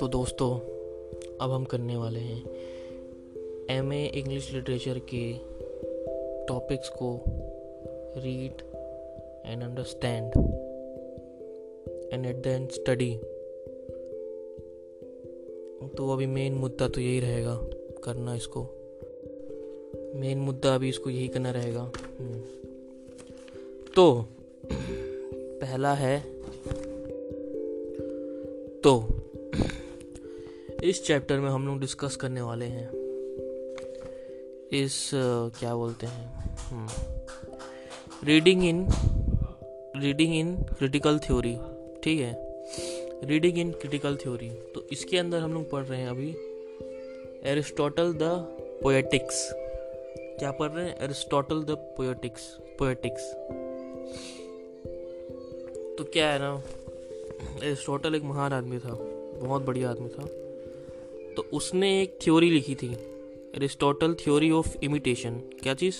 तो दोस्तों, अब हम करने वाले हैं एम ए इंग्लिश लिटरेचर के टॉपिक्स को read and understand and at the end study तो अभी मेन मुद्दा तो यही रहेगा, करना इसको। मेन मुद्दा अभी इसको यही करना रहेगा। हम्म। तो पहला है तो इस चैप्टर में हम लोग डिस्कस करने वाले हैं। इस क्या बोलते हैं? Reading in reading in critical theory ठीक है? रीडिंग इन क्रिटिकल थ्योरी तो इसके अंदर हम लोग पढ़ रहे हैं अभी एरिस्टोटल द पोएटिक्स क्या पढ़ रहे हैं? एरिस्टोटल द पोएटिक्स पोएटिक्स तो क्या है ना एरिस्टोटल एक महान आदमी था, बहुत बढ़िया आदमी था। तो उसने एक थ्योरी लिखी थी एरिस्टोटल थ्योरी ऑफ़ इमिटेशन क्या चीज़?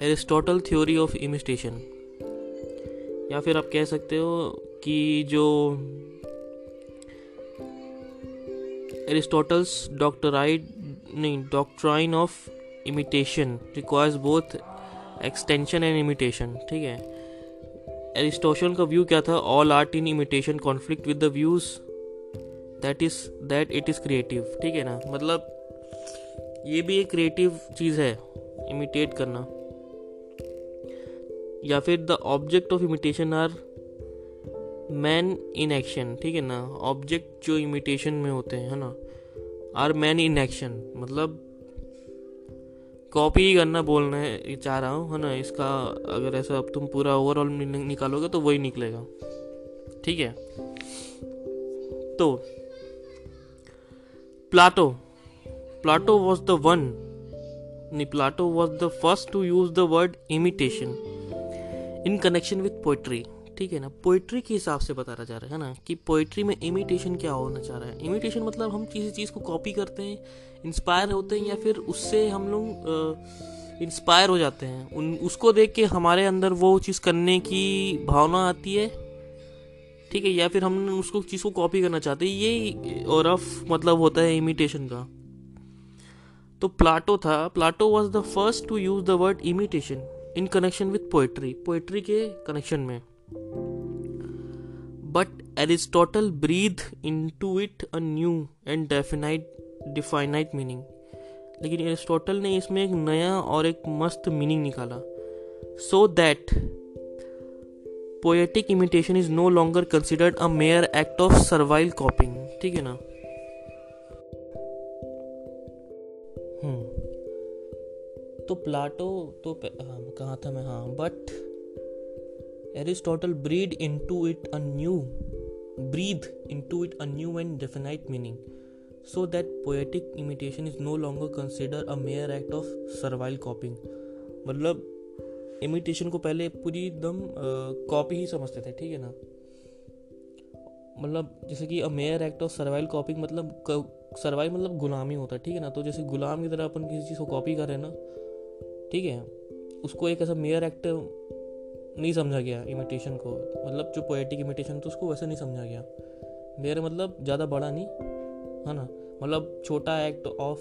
एरिस्टोटल थ्योरी ऑफ़ इमिटेशन या फिर आप कह सकते हो कि जो एरिस्टोटल्स डॉक्टराइड नहीं doctrine of imitation requires both extension and imitation ठीक है? एरिस्टोशन का व्यू क्या था? All art in imitation conflict with the views that is that it is creative ठीक है ना? मतलब ये भी एक क्रिएटिव चीज़ है इमिटेट करना. या फिर the object of imitation are man in action ठीक है ना? ऑब्जेक्ट जो इमिटेशन में होते हैं, है ना? आर मैन इन एक्शन मतलब कॉपी ही करना बोलना चाह रहा हूँ, है ना? इसका अगर ऐसा अब तुम पूरा ओवरऑल निकालोगे तो वही निकलेगा। ठीक है? तो Plato Plato was the one नहीं Plato was the first to use the word imitation in connection with poetry ठीक है ना पोइट्री के हिसाब से बताया जा रहा है ना, कि पोइट्री में इमिटेशन क्या होना चाह रहा है? इमिटेशन मतलब हम किसी चीज़ को कॉपी करते हैं इंस्पायर होते हैं, या फिर उससे हम लोग इंस्पायर हो जाते हैं। उन, उसको देख के हमारे अंदर वो चीज़ करने की भावना आती है, ठीक है, या फिर हम उसको, चीज़ को कॉपी करना चाहते हैं, ये और रफ मतलब होता है इमिटेशन का। तो प्लाटो था Plato was the first to use the word imitation in connection with poetry poetry के कनेक्शन में। Aristotle breathe into it a new and definite definite meaning लेकिन एरिस्टोटल ने इसमें एक नया और एक मस्त मीनिंग निकाला। So that poetic imitation is no longer considered a mere act of servile copying ठीक है ना? हम्म। तो प्लाटो तो हाँ कहा था मैं? हाँ but into it a new breathe into it a new and definite meaning so that poetic imitation is no longer considered a mere act of servile copying. मतलब इमिटेशन को पहले पूरी एकदम कॉपी ही समझते थे, ठीक है ना? मतलब जैसे कि a mere act of servile copying मतलब सर्वाइव मतलब गुलामी होता है, ठीक है ना? तो जैसे गुलाम की तरह अपन किसी चीज़ को कॉपी कर रहे हैं ना, ठीक है? उसको एक ऐसा मेयर एक्ट नहीं समझा गया इमिटेशन को। मतलब जो पोएटिक इमिटेशन तो उसको वैसे नहीं समझा गया। मेयर मतलब ज़्यादा बड़ा नहीं, है ना? मतलब छोटा एक्ट ऑफ़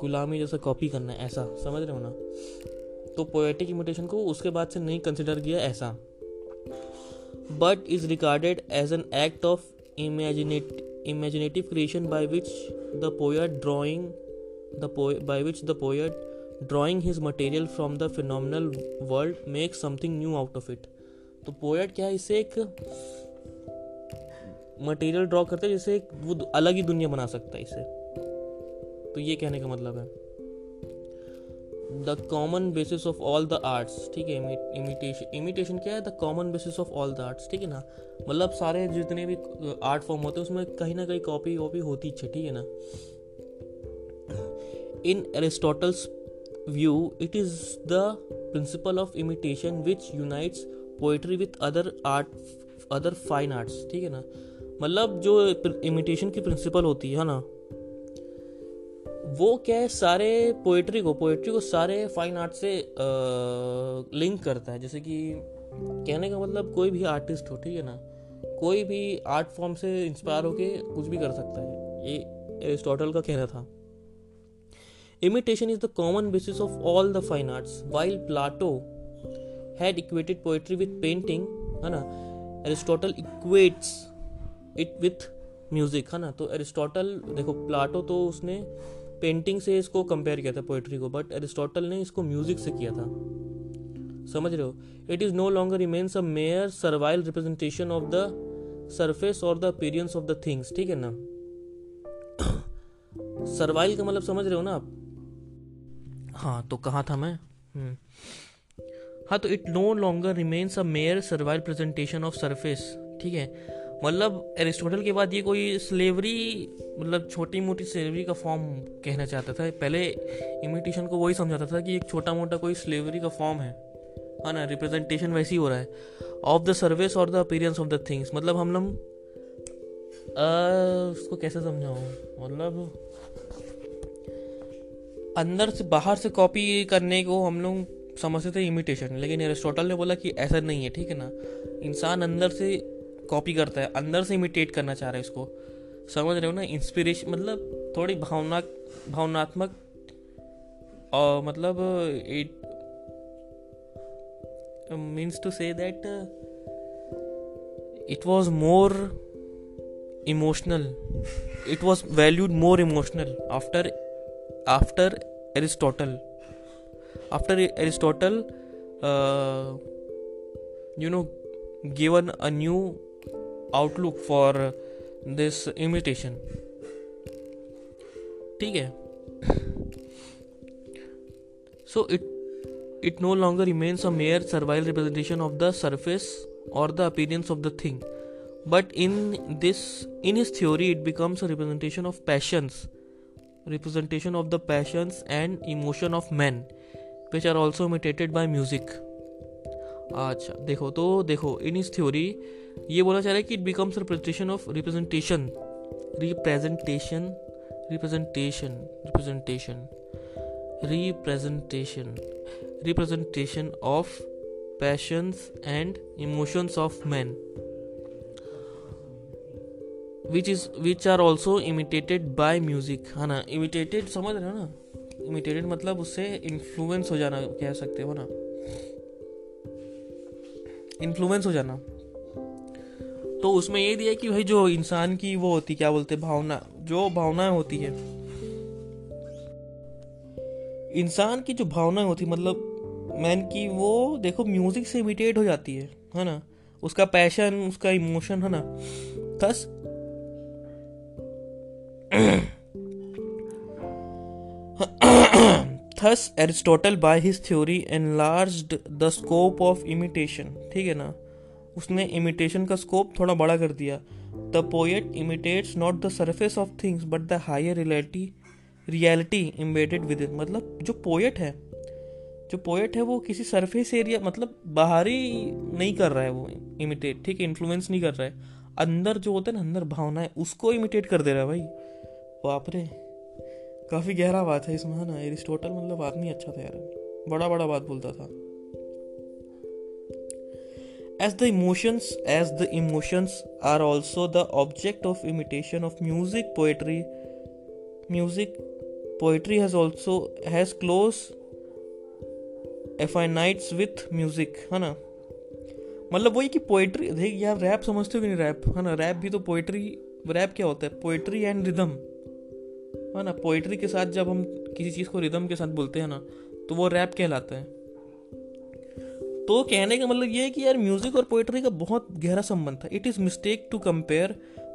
गुलामी जैसा कॉपी करना है, ऐसा, समझ रहे हो ना? तो पोएटिक इमिटेशन को उसके बाद से नहीं कंसिडर किया ऐसा। But is regarded as an act of imaginate imaginative creation by which the poet drawing the by which the poet drawing his material from the final world make something new out of it तो poet क्या है? इसे एक material draw करते हैं, जैसे वो अलग ही दुनिया बना सकता है इसे। तो ये कहने का मतलब है। The common basis of all the arts ठीक है? इमिटेशन इमिटेशन क्या है? The common basis of all the arts ठीक है ना? मतलब सारे जितने भी आर्ट फॉर्म होते हैं, उसमें कहीं ना कहीं कॉपी वॉपी होती है ठीक है ना? In Aristotle's view it is the principle of imitation which unites poetry with other art other fine arts ठीक है ना? मतलब जो इमिटेशन की प्रिंसिपल होती है ना? वो क्या है, सारे पोइट्री को पोइट्री को सारे फाइन आर्ट से लिंक करता है। जैसे कि कहने का मतलब कोई भी आर्टिस्ट हो, ठीक है ना? कोई भी आर्ट फॉर्म से इंस्पायर होके कुछ भी कर सकता है। ये एरिस्टोटल का कहना था। Imitation is the common basis of all the fine arts while Plato had equated poetry with painting है ना Aristotle equates it with music है ना तो एरिस्टोटल देखो प्लाटो तो उसने पेंटिंग से इसको कंपेयर किया था पोएट्री को बट एरिस्टोटल ने इसको म्यूज़िक से किया था। समझ रहे हो? It is no longer remains a mere servile representation of the surface और the appearance of the things ठीक है ना? सर्वाइल का मतलब समझ रहे हो ना आप? हाँ तो कहा था मैं? हम्म। हाँ तो it no longer remains a mere servile presentation of surface ठीक है? मतलब एरिस्टोटल के बाद ये कोई स्लेवरी मतलब छोटी मोटी स्लेवरी का फॉर्म कहना चाहता था। पहले इमिटेशन को वही समझाता था कि एक छोटा मोटा कोई स्लेवरी का फॉर्म है। हाँ ना रिप्रेजेंटेशन वैसे ही हो रहा है। ऑफ़ द सर्विस और the appearance of the things मतलब हम लोग उसको कैसे समझाऊँ? मतलब अंदर से बाहर से कॉपी करने को हम लोग समझते थे इमिटेशन लेकिन एरिस्टोटल ने बोला कि ऐसा नहीं है ठीक है ना? इंसान अंदर से कॉपी करता है अंदर से इमिटेट करना चाह रहा है इसको। समझ रहे हो ना? इंस्पिरेशन मतलब थोड़ी भावना भावनात्मक और मतलब it means to say that uh, it was more emotional. It was valued more emotional after after aristotle after aristotle uh, you know given a new outlook for this imitation ठीक है so it it no longer remains a mere servile representation of the surface or the appearance of the thing but in this in his theory it becomes a representation of passions representation of the passions and emotion of men which are also imitated by music अच्छा देखो तो देखो इन इस theory ये बोला जा रहा है कि it becomes representation of representation representation representation representation representation representation of passions and emotions of men Which is, which are also imitated by music. है ना, imitated समझ रहे हो ना? Imitated मतलब उससे इन्फ्लुएंस हो जाना, कह सकते हो ना? इन्फ्लुएंस हो जाना। तो उसमें ये दिया कि भाई जो इंसान की वो होती, क्या बोलते भावना, जो भावनाएँ होती है। इंसान की जो भावनाएँ होती मतलब मैन की वो, देखो म्यूज़िक से इमिटेट हो जाती है है ना? उसका पैशन उसका इमोशन है ना? Thus thus Aristotle by his theory enlarged the scope of imitation ठीक है ना? उसने इमिटेशन का स्कोप थोड़ा बड़ा कर दिया। The poet imitates not the surface of things but the higher reality reality embedded within मतलब जो पोएट है, जो पोएट है, वो किसी सरफेस एरिया मतलब बाहरी नहीं कर रहा है वो इमिटेट ठीक है? इन्फ्लुएंस नहीं कर रहा है। अंदर जो होता है ना, अंदर भावना है उसको इमिटेट कर दे रहा है भाई। बाप रे। काफ़ी गहरा बात है इसमें ना? एरिस्टोटल मतलब आदमी अच्छा था यार। बड़ा बड़ा बात बोलता था। As the emotions, as the emotions are also the object of imitation of music poetry music poetry has also, has close affinities with music है ना? मतलब वही कि पोएट्री देख यार रैप समझते हो कि नहीं रैप है ना? रैप भी तो पोइट्री रैप क्या होता है? पोइट्री एंड रिदम है ना पोइट्री के साथ जब हम किसी चीज़ को रिदम के साथ बोलते हैं ना तो वो रैप कहलाता है। तो कहने का मतलब ये है कि यार म्यूज़िक और पोइट्री का बहुत गहरा संबंध था। It is mistake to compare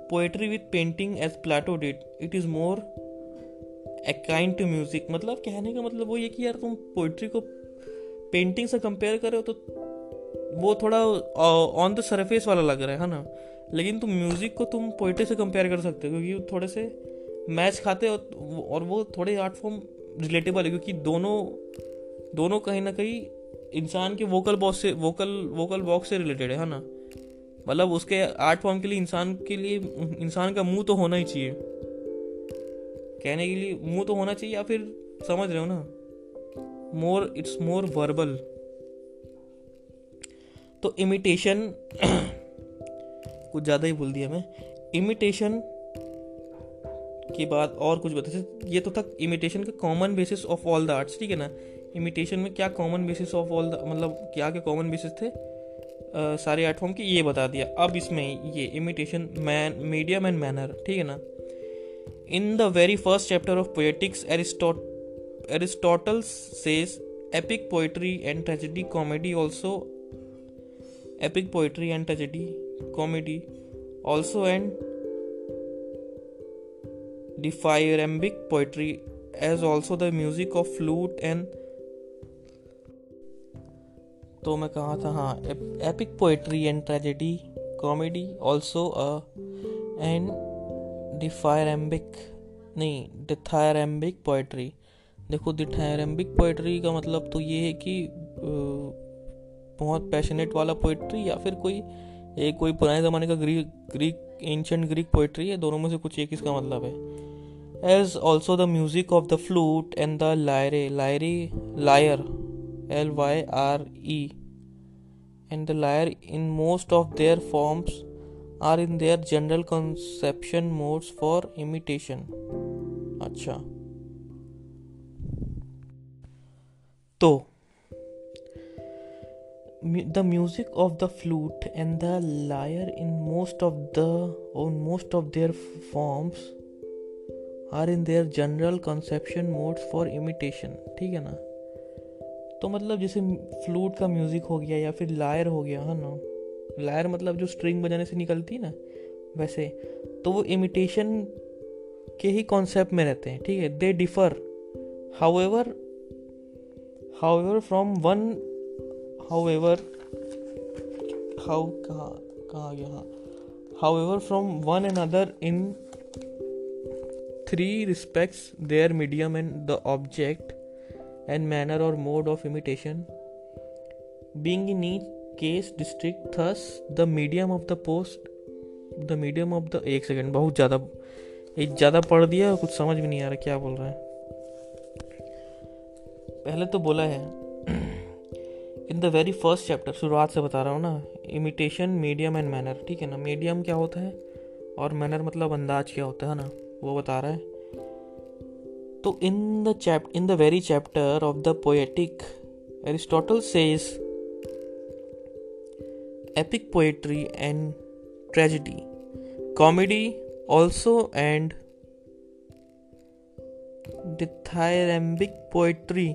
poetry with painting as Plato did it is more kind to music मतलब कहने का मतलब वो ये कि यार तुम पोइट्री को पेंटिंग से कंपेयर करो तो वो थोड़ा ऑन द सरफेस वाला लग रहा है ना? लेकिन तुम म्यूज़िक को तुम पोइट्री से कंपेयर कर सकते हो, क्योंकि थोड़े से मैच खाते हो और वो थोड़े आर्ट फॉर्म रिलेटेबल है, क्योंकि दोनों दोनों कहीं ना कहीं इंसान के वोकल बॉक्स से वोकल वोकल बॉक्स से रिलेटेड है ना? मतलब उसके आर्ट फॉर्म के लिए इंसान के लिए इंसान का मुँह तो होना ही चाहिए। कहने के लिए मुँह तो होना चाहिए या फिर समझ रहे हो ना? मोर इट्स मोर वर्बल तो इमिटेशन कुछ ज़्यादा ही बोल दिया मैं। इमिटेशन की बाद और कुछ बता ये तो था इमिटेशन का common basis of all the arts ठीक है ना? इमिटेशन में क्या common basis of all the मतलब क्या क्या कॉमन बेसिस थे? uh, सारे आर्ट फॉर्म की ये बता दिया। अब इसमें ये imitation man medium and manner ठीक है ना? In the very first chapter of poetics Aristotle says epic poetry and tragedy comedy also epic and and tragedy comedy also and dithyrambic poetry as also the music of flute and तो मैं कहा था हाँ epic poetry and tragedy comedy also and dithyrambic नहीं dithyrambic poetry देखो डिथायरम्बिक poetry का मतलब तो ये है कि बहुत पैशनेट वाला पोइट्री या फिर कोई, एक कोई पुराने ज़माने का Greek Greek ancient Greek poetry है, दोनों में से कुछ एक इसका मतलब है। As also the music of the flute and the lyre lyre lyre L Y R E, and the lyre in most of their forms are in their general conception modes for imitation. अच्छा तो the music of the flute and the lyre in most of the on most of their forms are in their general conception modes for imitation, ठीक है ना? तो मतलब जैसे flute का music हो गया या फिर लायर हो गया, है ना? लायर मतलब जो स्ट्रिंग बजाने से निकलती है ना, वैसे तो वो इमिटेशन के ही कॉन्सेप्ट में रहते हैं, ठीक है? They differ however however from one however how कहा गया? However from one and other in three respects their medium and the object and manner or mode of imitation. Being in each case distinct, thus the medium of the post, the medium of the एक second बहुत ज़्यादा एक ज़्यादा पढ़ दिया कुछ समझ भी नहीं आ रहा क्या बोल रहा है। पहले तो बोला है in the very first chapter शुरुआत से बता रहा हूँ ना इमिटेशन मीडियम एंड मैनर ठीक है ना? मीडियम क्या होता है और मैनर मतलब अंदाज क्या होता है ना? वो बता रहा है। तो in the chap in the very chapter of the poetic Aristotle says epic poetry and tragedy comedy also and dithyrambic poetry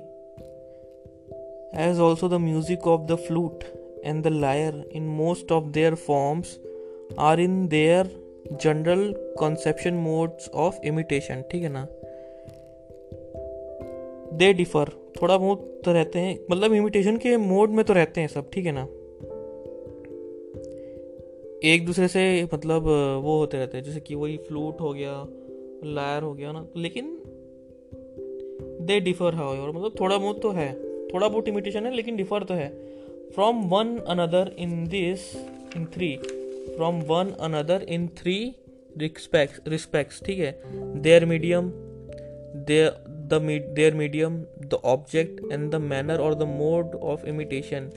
as also the music of the flute and the lyre in most of their forms are in their general conception modes of imitation ठीक है ना? They differ थोड़ा बहुत तो रहते हैं मतलब imitation के मोड में तो रहते हैं सब, ठीक है ना? एक दूसरे से मतलब वो होते रहते हैं, जैसे कि वही फ्लूट हो गया लायर हो गया ना लेकिन दे डिफर हाउ और मतलब थोड़ा बहुत तो है, थोड़ा बहुत इमिटेशन है, लेकिन डिफर तो है। From one another in this in three from one another in three respect respects ठीक है? Their medium their medium the object and the manner और द मोड ऑफ़ इमिटेशन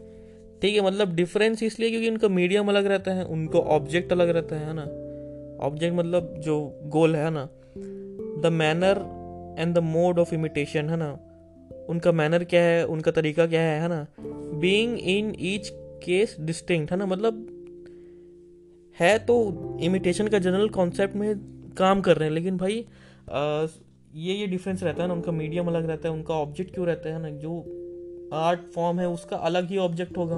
ठीक है मतलब डिफरेंस इसलिए क्योंकि उनका मीडियम अलग रहता है, उनको ऑब्जेक्ट अलग रहता है ना? ऑब्जेक्ट मतलब जो गोल है ना? The manner and the mode of imitation है ना? उनका मैनर क्या है, उनका तरीका क्या है है ना? Being in each case distinct है ना? मतलब है तो इमिटेशन का जनरल कॉन्सेप्ट में काम कर रहे हैं लेकिन भाई आ, ये ये डिफरेंस रहता है ना उनका मीडियम अलग रहता है उनका ऑब्जेक्ट क्यों रहता है ना जो आर्ट फॉर्म है उसका अलग ही ऑब्जेक्ट होगा।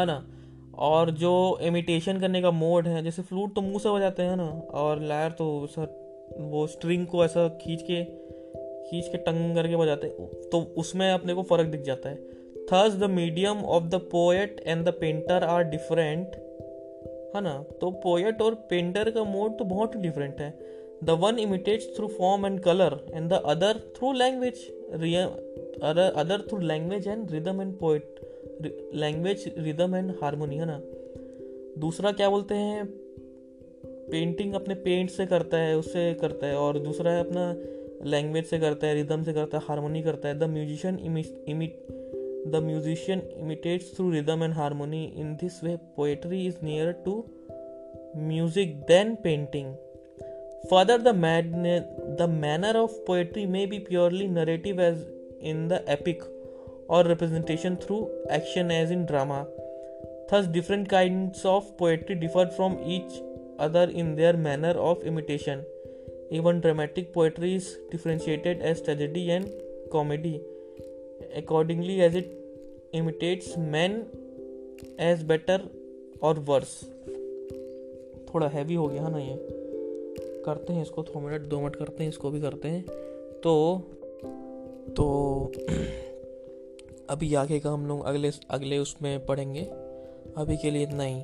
है ना? और जो इमिटेशन करने का मोड है जैसे फ्लूट तो मुँह से बजाते हैं ना और लायर तो सर वो स्ट्रिंग को ऐसा खींच के खींच के टंग करके बजाते तो उसमें अपने को फ़र्क दिख जाता है। Thus the medium of the poet and the painter are different है ना? तो पोएट और पेंटर का मोड तो बहुत डिफरेंट है. The one imitates through form and colour and the other through language other through language and rhythm and poet language rhythm and harmony है ना? दूसरा क्या बोलते हैं? पेंटिंग अपने पेंट से करता है, उससे करता है और दूसरा है अपना लैंग्वेज से करता है रिदम से करता है हारमोनी करता है. The musician imitate The musician imitates through rhythm and harmony. In this way, poetry is nearer to music than painting. Further, the, the manner of poetry may be purely narrative, as in the epic, or representation through action, as in drama. Thus, different kinds of poetry differ from each other in their manner of imitation. Even dramatic poetry is differentiated as tragedy and comedy. Accordingly as it imitates men as better or worse. थोड़ा heavy हो गया ना ये। करते हैं इसको दो minute दो मिनट करते हैं, इसको भी करते हैं। तो तो अभी आगे का हम लोग अगले अगले उसमें पढ़ेंगे। अभी के लिए इतना ही।